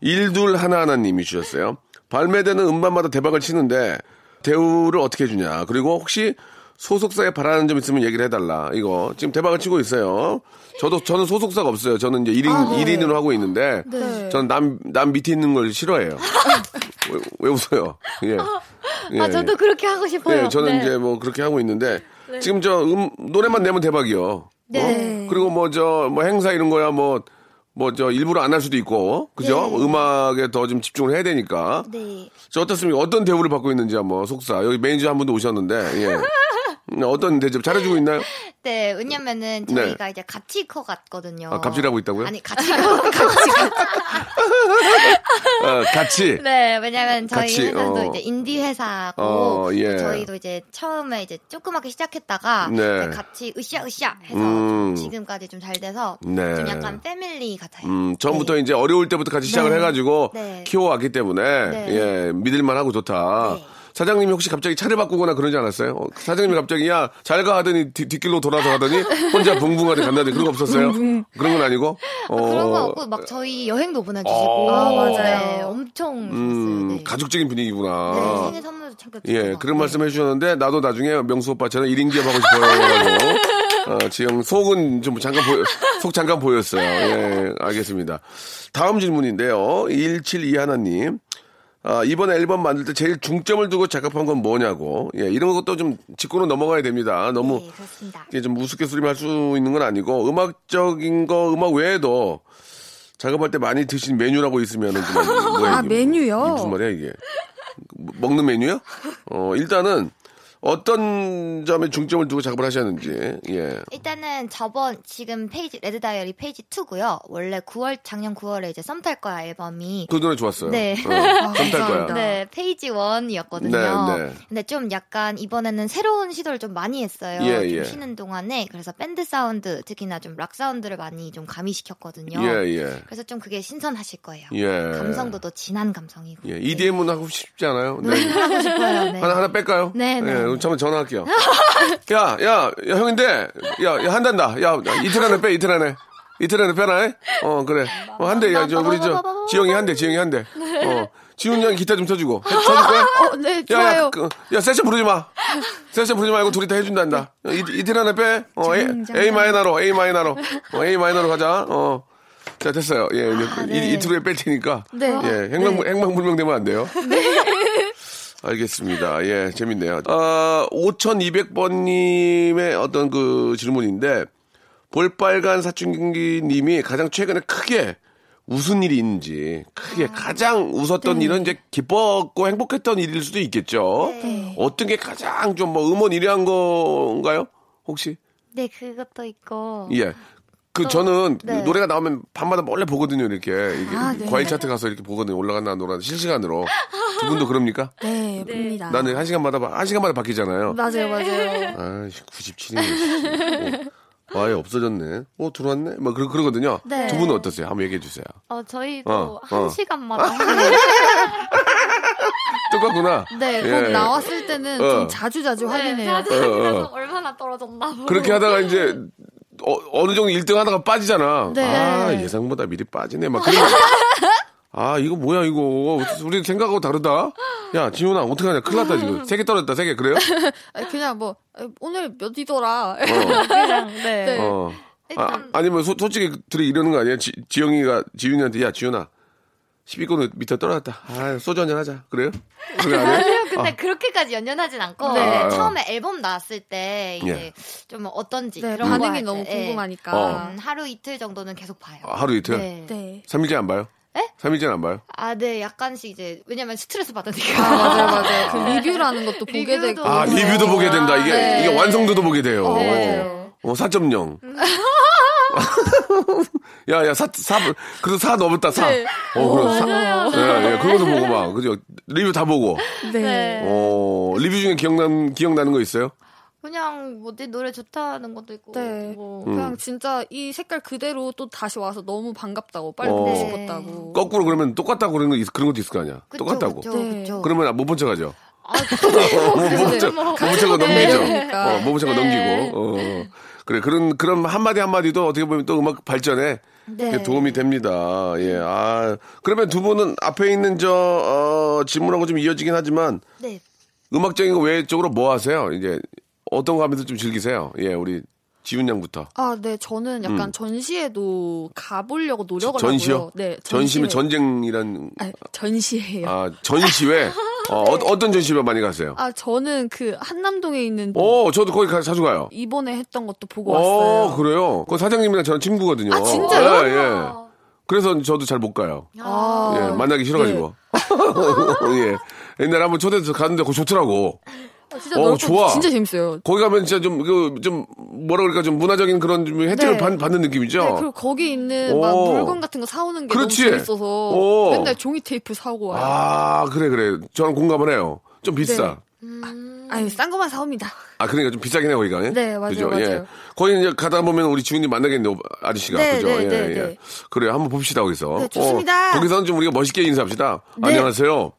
일둘 하나 하나님이 주셨어요. 발매되는 음반마다 대박을 치는데 대우를 어떻게 해주냐. 그리고 혹시 소속사에 바라는 점 있으면 얘기를 해달라. 이거 지금 대박을 치고 있어요. 저도 저는 소속사가 없어요. 저는 이제 1인 일 1인으로 하고 있는데 네. 저는 남 남 밑에 있는 걸 싫어해요. 왜, 왜 웃어요? 예. 예. 아, 저도 그렇게 하고 싶어요. 네, 저는 네. 이제 뭐 그렇게 하고 있는데 지금 저 음, 노래만 내면 대박이요. 네. 어? 그리고 뭐 저 뭐 행사 이런 거야 뭐 뭐 저 일부러 안 할 수도 있고 그죠? 네. 음악에 더 좀 집중을 해야 되니까. 네. 저 어떻습니까? 어떤 대우를 받고 있는지 한번 속사 여기 매니저 한 분도 오셨는데 예. <laughs> 어떤 대접 잘해주고 있나요? <laughs> 네, 왜냐면은 네. 저희가 이제 같이 커 갔거든요. 아, 갑질하고 있다고요? 아니, 같이 커, <laughs> 같이 가. 어, 같이. 네, 왜냐면 저희 같이, 회사도 어. 이제 인디 회사고 어, 예. 저희도 이제 처음에 이제 조그맣게 시작했다가 네. 같이 으쌰으쌰 해서 음. 좀 지금까지 좀 잘 돼서 네. 좀 약간 패밀리 같아요. 음, 처음부터 이제 어려울 때부터 같이 시작을 네. 해가지고 네. 키워왔기 때문에 네. 예 믿을만하고 좋다. 네. 사장님이 혹시 갑자기 차를 바꾸거나 그러지 않았어요? 어, 사장님이 갑자기 야 잘 가 하더니 뒤, 뒷길로 돌아서 하더니 혼자 붕붕하게 간다든지 그런 거 없었어요? 그런 건 아니고? 어, 그런 거 없고 막 저희 여행도 보내주시고 아, 맞아요. 네, 엄청. 음, 네. 가족적인 분위기구나. 네, 생일 선물도 챙겨주고 예, 그런 말씀 해주셨는데, 나도 나중에 명수 오빠 처럼 1인 기업 하고 싶어요. 어, 지금 속은 좀 잠깐 보여, 속 잠깐 보였어요. 예, 알겠습니다. 다음 질문인데요. 172 하나님. 아, 이번 앨범 만들 때 제일 중점을 두고 작업한 건 뭐냐고. 예, 이런 것도 좀 짚고는 넘어가야 됩니다. 너무 네, 그렇습니다. 이게 좀 우스갯소리만 할수 있는 건 아니고, 음악적인 거, 음악 외에도 작업할 때 많이 드신 메뉴라고 있으면은 좀 <laughs> 뭐야, 아, 이게? 메뉴요? 무슨 말이야 이게? 뭐, 먹는 메뉴요? 어 일단은 어떤 점에 중점을 두고 작업을 하셨는지 예. 일단은 저번 지금 페이지 Red Diary Page 2고요. 원래 9월 작년 9월에 이제 썸 탈 거야 앨범이 그 노래 좋았어요. 네. 어, 썸탈 거야. 네, 페이지 1이었거든요. 네, 네. 근데 좀 약간 이번에는 새로운 시도를 좀 많이 했어요. 예, 좀 예. 쉬는 동안에. 그래서 밴드 사운드, 특히나 좀 락 사운드를 많이 좀 가미시켰거든요. 예, 예. 그래서 좀 그게 신선하실 거예요. 예. 감성도 더 진한 감성이고. 예, EDM은 하고 싶지 않아요? 네. <laughs> 하고 싶어요. 네. 하나 하나 뺄까요? 네, 네. 잠깐 전화할게요. <laughs> 야, 야, 야, 형인데, 야, 야 한단다. 야, 이틀 안에 빼, 이틀 안에. 이틀 안에 빼라. 어, 그래. 어, 한 대, 야, 저, 우리 저, 지영이 한 대, 지영이 한 대. 어, 지훈 형이 기타 좀 쳐주고. 해, 쳐줄 거야? 어, 네, 야. 야, 그, 야, 세션 부르지 마. 세션 부르지 말고 둘이 다 해준단다. 이, 이틀 안에 빼. 어, A, A 마이너로, A 마이너로. 어, A 마이너로 가자. 어. 자, 됐어요. 예, 이제 이, 이틀 후에 뺄 테니까. 네. 예, 행방, 행방불명되면 안 돼요. 알겠습니다. 예, 재밌네요. 아, 5200번님의 어떤 그 질문인데, 볼빨간 사춘기 님이 가장 최근에 크게 웃은 일이 있는지, 크게 가장 웃었던 일은 이제 기뻤고 행복했던 일일 수도 있겠죠. 어떤 게 가장 좀 뭐 음원 1위 한 건가요? 혹시? 네, 그것도 있고. 예. 그 저는 네. 노래가 나오면 밤마다 몰래 보거든요 이렇게 이게 아, 네. 과일 차트 가서 이렇게 보거든요 올라갔나 안 올라갔나 실시간으로 두 분도 그럽니까? 네, 봅니다. 나는 한 시간마다 바- 한 시간마다 바뀌잖아요. 맞아요, 맞아요. 아, 97년. 어, 아예 없어졌네. 어 들어왔네. 뭐 그러, 그러거든요. 네. 두 분은 어떠세요? 한번 얘기해 주세요. 어, 저희도 어, 한 어. 시간마다. 똑같구나. 네, 예. 거기 나왔을 때는 어. 좀 자주 자주 확인해요. 자주 어, 어. 그래서 얼마나 떨어졌나. 보고. 그렇게 하다가 이제 어, 느 정도 1등 하다가 빠지잖아. 네. 아 예상보다 미리 빠지네. 막 그런. <laughs> 아 이거 뭐야 이거 우리 생각하고 다르다. 야 지훈아 어떻게 하냐 큰일 났다 지금 세 개 떨어졌다 세 개 그래요? <laughs> 아니, 그냥 뭐 아, 오늘 몇이더라. <laughs> 그냥, 네. 네. 어. 아, 일단- 아 니면 소, 솔직히 둘이 이러는 거 아니야? 지, 지영이가 지윤이한테 야 지윤아 10위권으로 밑에 떨어졌다. 아 소주 한잔 하자. 그래요? 그래 안 해? 근데 그렇게까지 연연하진 않고 네. 아, 아. 처음에 앨범 나왔을 때 이제 예. 좀 어떤지 네, 그런 거 반응이 할 너무 때, 예. 궁금하니까. 어. 음, 하루 이틀 정도는 계속 봐요. 아, 하루 이틀? 네. 네. 3일째 안 봐요? 에? 3일째 안 봐요? 아, 네, 약간씩 이제 왜냐면 스트레스 받으니까. 아, 맞아요, 맞아요. 그 <laughs> 리뷰라는 것도 보게 되고. 아 리뷰도 보게 된다. 이게 네. 이게 완성도도 보게 돼요. 어, 맞아요. 어, 4.0. <laughs> 야, 야, 사, 사, 그래도 사 넘었다, 사. 네. 어, 그럼 사. 예, 예, 그것도 보고 막, 그죠? 리뷰 다 보고. 네. 네. 어, 리뷰 중에 기억난, 기억나는 거 있어요? 그냥 뭐내 노래 좋다는 것도 있고. 네. 뭐 음. 그냥 진짜 이 색깔 그대로 또 다시 와서 너무 반갑다고 빨리 어. 보고 네. 싶었다고. 거꾸로 그러면 똑같다고 그런 거, 있- 그런 것도 있을 거 아니야? 그쵸, 똑같다고. 그쵸, 네. 그쵸. 그러면 <laughs> 못 본 척 하죠? 아, 못 본 척, 못본 척은 넘기죠. 매력이니까. 어, 못본 척은 네. 넘기고. 어. 그래, 그런, 그런 한마디 한마디도 어떻게 보면 또 음악 발전에 네. 도움이 됩니다. 예, 아. 그러면 두 분은 앞에 있는 저, 어, 질문하고 좀 이어지긴 하지만 네. 음악적인 거 외적으로 뭐 하세요? 이제 어떤 거 하면서 좀 즐기세요? 예, 우리 지훈 양부터. 아, 네. 저는 약간 전시에도 가보려고 노력을 음. 전시요? 하고요. 네. 전시면. 전쟁이란. 아, 아, 전시회? <laughs> 어, 어, 떤 전시회 많이 가세요? 저는 그 한남동에 있는 오, 저도 거기 가, 자주 가요. 이번에 했던 것도 보고 어, 왔어요. 그래요? 그 사장님이랑 저는 친구거든요. 아, 진짜요? 예, 예. 그래서 저도 잘 못 가요. 아, 예, 만나기 싫어가지고. 예. <laughs> 옛날에 한번 초대해서 갔는데 그거 좋더라고. 아, 진짜 어, 넓고 좋아. 진짜 재밌어요. 거기 가면 진짜 좀, 그, 좀, 뭐라 그럴까, 좀 문화적인 그런 좀 혜택을 네. 받, 받는 느낌이죠? 네, 그리고 거기 있는 막 오. 물건 같은 거 사오는 게 그렇지. 너무 재밌어서 오. 맨날 종이 테이프 사오고 와요. 아, 그래, 그래. 저랑 공감을 해요. 좀 비싸. 아유, 싼 거만 사옵니다. 아, 그러니까 좀 비싸긴 해요, 거기가. 예? 네, 맞아요, 그죠? 맞아요. 예. 거기 이제 가다 보면 우리 지훈님 만나겠네요, 아저씨가. 네, 그죠? 네, 예, 네, 예. 네. 그래요, 한번 봅시다, 거기서. 네, 좋습니다. 어, 거기서는 좀 우리가 멋있게 인사합시다. 네. 안녕하세요.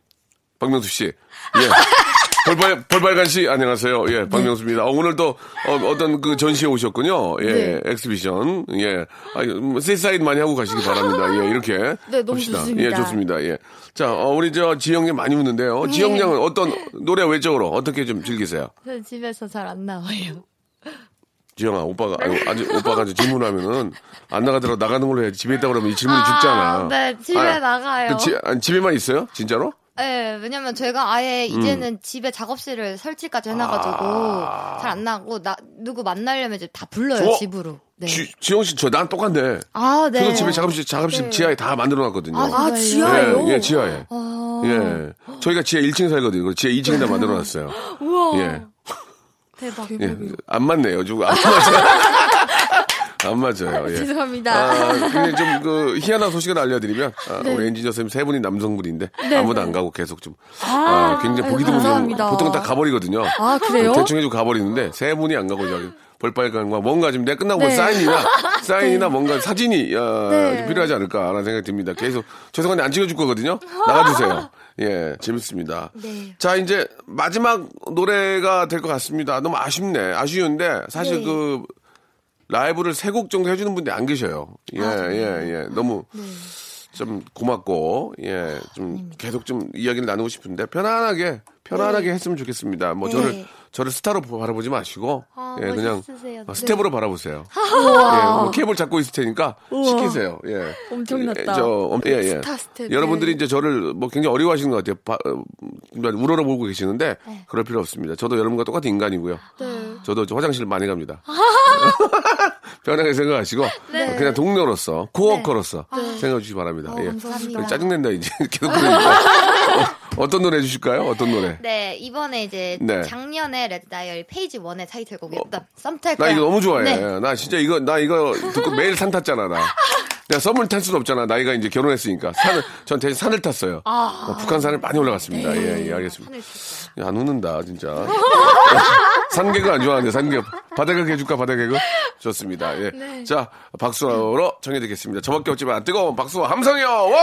박명수 씨. 예. <laughs> 볼빨, 볼빨간 씨, 안녕하세요. 예, 박명수입니다. 어, 오늘 또, 어, 떤그 전시에 오셨군요. 예, 네. 엑스비션. 예. 아, 뭐, 세사인 많이 하고 가시기 바랍니다. 예, 이렇게. 네, 너무 봅시다. 좋습니다. 예, 좋습니다. 예. 자, 어, 우리 저 지영님 많이 웃는데요. 네. 지영 양은 어떤 노래 외적으로 어떻게 좀 즐기세요? 저 집에서 잘 안 나와요. 지영아, 오빠가, 아니, 아직, 오빠가 이제 질문하면은, 안 나가더라도 나가는 걸로 해야지. 집에 있다 그러면 이 질문이 죽잖아. 네, 집에 아, 나가요. 그 지- 아니, 집에만 있어요? 진짜로? 네, 왜냐면 저희가 아예 음. 이제는 집에 작업실을 설치까지 해놔가지고 아. 잘안 나고 나 누구 만나려면 이제 다 불러요 어? 집으로. 네. 지, 지영 씨, 저 난 똑같네. 아 네. 저도 집에 작업실, 작업실 네. 지하에 다 만들어 놨거든요. 아, 아? 지하에요? 예, 예, 지하에. 어. 예. 저희가 지하 1층 살거든요. 지하 2층에 다 만들어 놨어요. 우와. 예. 대박. 예. 안 맞네요. 좀안 맞아요. <laughs> 안 맞아요. 예. 죄송합니다. 아, 근데 좀 그 희한한 소식을 알려드리면 아, 네. 우리 엔지니어 선생님 세 분이 남성분인데 네, 아무도 네. 안 가고 계속 좀 아, 아, 굉장히 보기 드문. 보통은 다 가버리거든요. 아, 그래요? 대충 해주고 가버리는데 세 분이 안 가고 저기 볼빨간과 뭔가 좀 내가 끝나고 네. 사인이나 <laughs> 사인이나 뭔가 사진이 어, 네. 좀 필요하지 않을까라는 생각이 듭니다. 계속 죄송한데 안 찍어줄 거거든요. 나가주세요. 예, 재밌습니다. 네. 자, 이제 마지막 노래가 될 것 같습니다. 너무 아쉽네. 아쉬운데 사실 네. 그 라이브를 세 곡 정도 해주는 분들이 안 계셔요. 예, 아, 예, 예. 너무 네. 좀 고맙고, 예, 좀 계속 좀 이야기를 나누고 싶은데 편안하게, 편안하게 했으면 좋겠습니다. 뭐 네. 저를, 저를 스타로 바라보지 마시고, 아, 예, 그냥 멋있으세요. 어, 스텝으로 바라보세요. <laughs> 예, 뭐 케이블 잡고 있을 테니까 시키세요. 예. 엄청났다. 예, 저, 예, 예. 스타 스텝. 여러분들이 네. 이제 저를 뭐 굉장히 어려워하시는 것 같아요. 바, 어, 우러러보고 계시는데 그럴 필요 없습니다. 저도 여러분과 똑같은 인간이고요. 네. 저도 저 화장실 많이 갑니다. <laughs> 편하게 생각하시고 <laughs> 그냥 동료로서 coworker로서 생각해 주시기 바랍니다. 예. 감사합니다. 짜증낸다 이제 <laughs> 계속 <laughs> 그러니까 어, 떤 노래 해주실까요? 어떤 노래? 네, 이번에 이제 네. 작년에 Red Diary Page 1의 타이틀곡이었던 썸 탈 나 거야. 이거 너무 좋아해. 네. 나 진짜 이거 나 이거 듣고 매일 산 탔잖아 나. 내가 썸을 탈 수는 없잖아. 나이가 이제 결혼했으니까 산을 전 대신 산을 탔어요. 어, 북한산을 많이 올라갔습니다. 예, 예, 알겠습니다. 야, 안 웃는다 진짜. <laughs> 산개그 안 좋아하는데 산개 바다개그 해줄까 바다개그 좋습니다. 예. 자 박수로 정해드리겠습니다. 저밖에 없지만 뜨거운 박수와 함성이요. 와!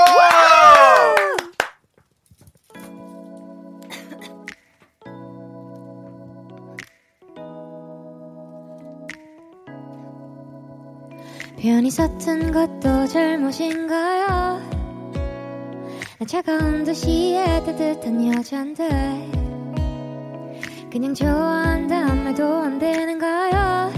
편히 서툰 것도 잘못인가요? 나 차가운 도시의 따뜻한 여잔데 그냥 좋아한다는 말도 안 되는가요?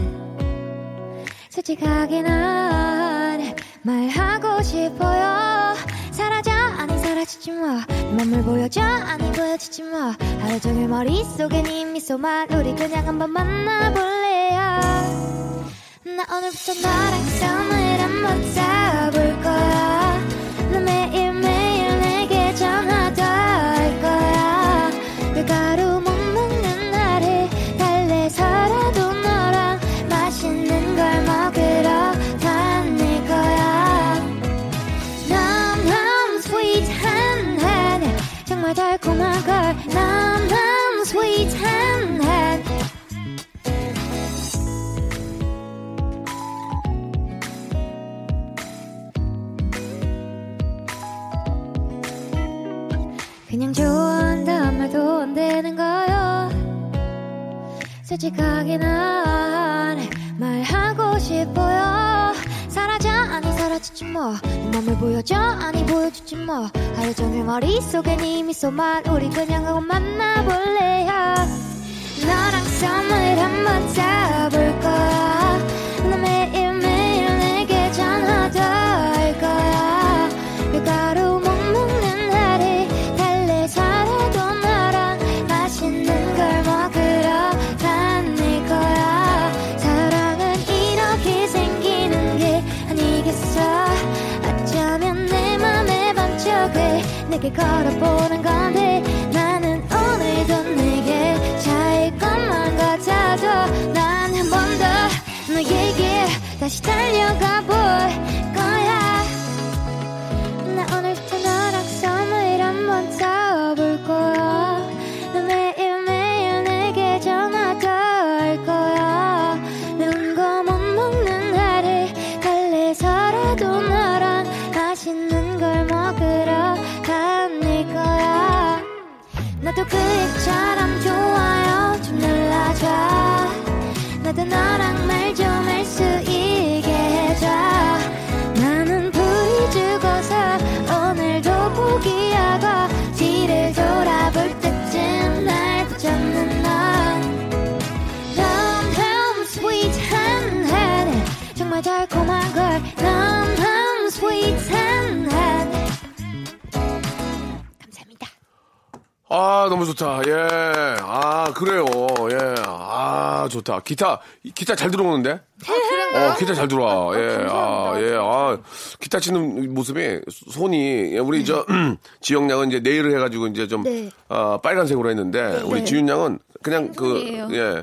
솔직하게 난 말하고 싶어요. 사라져? 아니 사라지지 마네 맘을 보여줘? 아니 보여주지 마. 하루 종일 머릿속에 네 미소만 우리 그냥 한번 만나볼래요? 나 오늘부터 너랑 썸을 한번 솔직하게 난 말하고 싶어요. 사라져 아니 사라지지 뭐내 맘을 보여줘 아니 보여주지 뭐 하루 종일 머릿속에 네 미소만 우리 그냥 하고 만나볼래요? 너랑 썸을 한번 타 반쪽을 아, 너무 좋다. 예. 아, 그래요. 예. 아, 좋다. 기타, 기타 잘 들어오는데? 어, 기타 잘 들어와. 예. 아, 예. 아, 기타 치는 모습이 손이, 예, 우리 저, 지영 양은 이제 네일을 해가지고 이제 좀, 네. 아, 빨간색으로 했는데, 우리 지윤 양은 그냥 그. 예.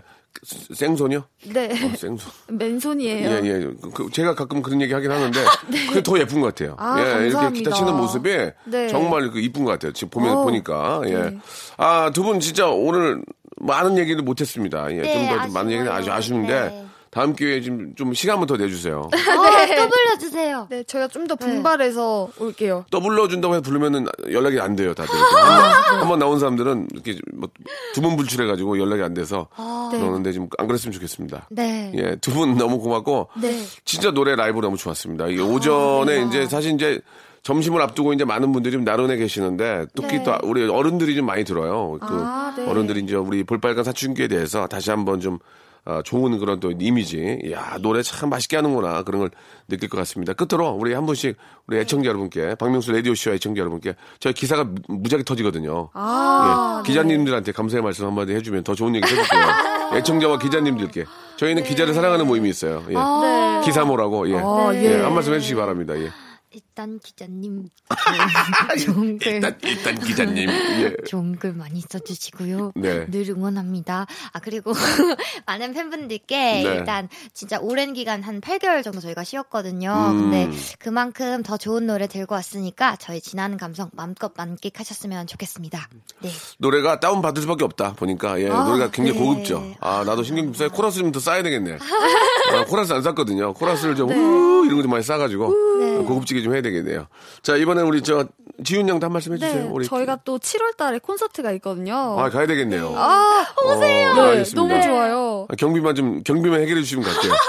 생손이요? 네. 어, 생손. <laughs> 맨손이에요. 예, 예. 그, 그 제가 가끔 그런 얘기 하긴 하는데, <laughs> 그게 더 예쁜 것 같아요. 아, 예, 이렇게 감사합니다. 기타 치는 모습이 네. 정말 그 이쁜 것 같아요. 지금 보면, 어, 보니까. 예. 네. 아, 두 분 진짜 오늘 많은 얘기를 못 했습니다. 예, 네, 좀더 많은 얘기는 아주. 아쉬운데, 네. 다음 기회에 좀, 좀 시간만 더 내주세요. <laughs> 어, 또 불러주세요. 네, 저희가 좀 더 분발해서 올게요. 또 불러준다고 해서 부르면은 연락이 안 돼요, 다들. 아, 한번 나온 사람들은 이렇게 뭐두번 불출해가지고 연락이 안 돼서 네. 그러는데 지금 안 그랬으면 좋겠습니다. 네. 예, 두 분 너무 고맙고 네. 진짜 노래 라이브 너무 좋았습니다. 이게 오전에 이제 사실 이제 점심을 앞두고 이제 많은 분들이 좀 나른해 계시는데 특히 네. 또 우리 어른들이 좀 많이 들어요. 그 아, 네. 어른들이 이제 우리 볼빨간 사춘기에 대해서 다시 한번 좀 아, 좋은 그런 또 이미지, 야 노래 참 맛있게 하는구나 그런 걸 느낄 것 같습니다. 끝으로 우리 한 분씩 우리 애청자 여러분께 박명수 라디오 쇼 애청자 여러분께 저희 기사가 무- 무지하게 터지거든요. 아, 예, 기자님들한테 감사의 말씀 한마디 해주면 더 좋은 얘기 해줄게요. <laughs> 애청자와 기자님들께 저희는 기자를 사랑하는 모임이 있어요. 예. 네. 기사모라고 예. 아, 예, 예. 한 말씀 해주시기 바랍니다. 예. 일단 기자님 <laughs> 좋은 글 일단 일단 기자님 예. 좋은 글 많이 써주시고요. 네. 늘 응원합니다. 아 그리고 <laughs> 많은 팬분들께 네. 일단 진짜 오랜 기간 한 8개월 정도 저희가 쉬었거든요. 음. 근데 그만큼 더 좋은 노래 들고 왔으니까 저희 지나는 감성 마음껏 만끽하셨으면 좋겠습니다. 네. 노래가 다운 받을 수밖에 없다 보니까 예, 아, 노래가 굉장히 네. 고급죠. 아 나도 신경 좀 써야 코러스 좀 더 쌓아야 되겠네. <laughs> 아, 코러스 안 쌌거든요. 코러스를 좀 우, 이런 거 좀 많이 싸가지고 네. 고급지게 좀 해야 되겠네요. 자 이번에 우리 저 지훈 양도 한 말씀 해주세요. 네, 우리 저희가 또 7월 달에 콘서트가 있거든요. 아 가야 되겠네요. 아, 오세요. 네, 너무 좋아요. 아, 경비만 좀 경비만 해결해 주시면 갈게요. <laughs>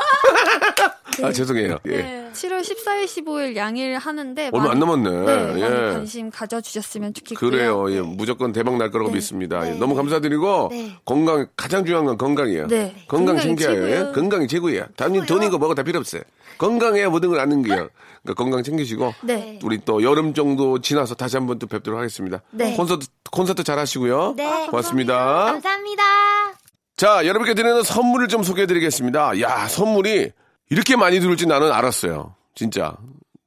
아 죄송해요. 예. 네. 7월 14일, 15일 양일 하는데 얼마 안 많이- 남았네. 네, 예. 많이 관심 가져주셨으면 좋겠고요. 그래요. 예, 무조건 대박 날 거라고 믿습니다. 예, 네. 너무 감사드리고 네. 건강 가장 중요한 건 건강이에요. 네. 건강 챙겨야 해. 건강이 최고야. 단지 돈이고 뭐고 다 필요 없어요. 건강해야 모든 걸 아는 거예요. 그러니까 건강 챙기시고 네. 우리 또 여름 정도 지나서 다시 한번 또 뵙도록 하겠습니다. 네. 콘서트 콘서트 잘 하시고요. 네. 고맙습니다. 감사합니다. 자, 여러분께 드리는 선물을 좀 소개해 드리겠습니다. 야, 선물이 이렇게 많이 들을지 나는 알았어요. 진짜.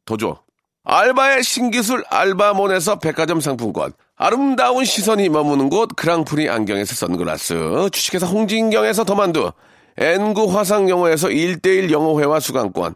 더 줘. 알바의 신기술 알바몬에서 백화점 상품권. 아름다운 시선이 머무는 곳 그랑프리 안경에서 선글라스. 주식회사 홍진경에서 더만두. N구 화상영어에서 1대1 영어회화 수강권.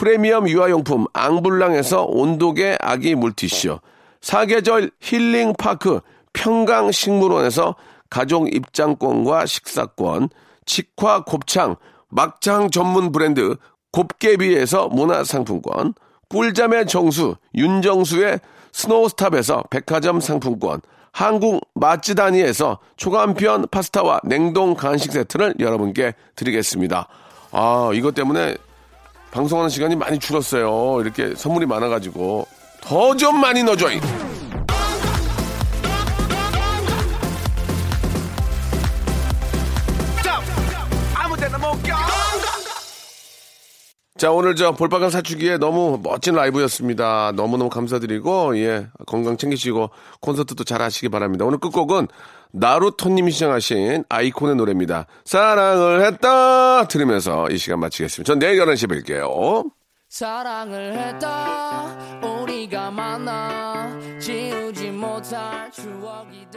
프리미엄 유아용품 앙블랑에서 온도계 아기 물티슈. 사계절 힐링파크 평강식물원에서 가족 입장권과 식사권. 직화 곱창 막창 전문 브랜드 곱개비에서 문화상품권. 꿀잠의 정수 윤정수의 스노우스탑에서 백화점 상품권. 한국 맛지다니에서 초간편 파스타와 냉동 간식 세트를 여러분께 드리겠습니다. 아, 이것 때문에 방송하는 시간이 많이 줄었어요. 이렇게 선물이 많아가지고. 더 좀 많이 껴. 자, 오늘 저 볼빨간 사춘기에 너무 멋진 라이브였습니다. 너무너무 감사드리고, 예, 건강 챙기시고, 콘서트도 잘 하시기 바랍니다. 오늘 끝곡은 나루토님이 시청하신 아이콘의 노래입니다. 사랑을 했다! 들으면서 이 시간 마치겠습니다. 전 내일 11시에 뵐게요. 사랑을 했다 우리가 만나 지우지 못할 추억이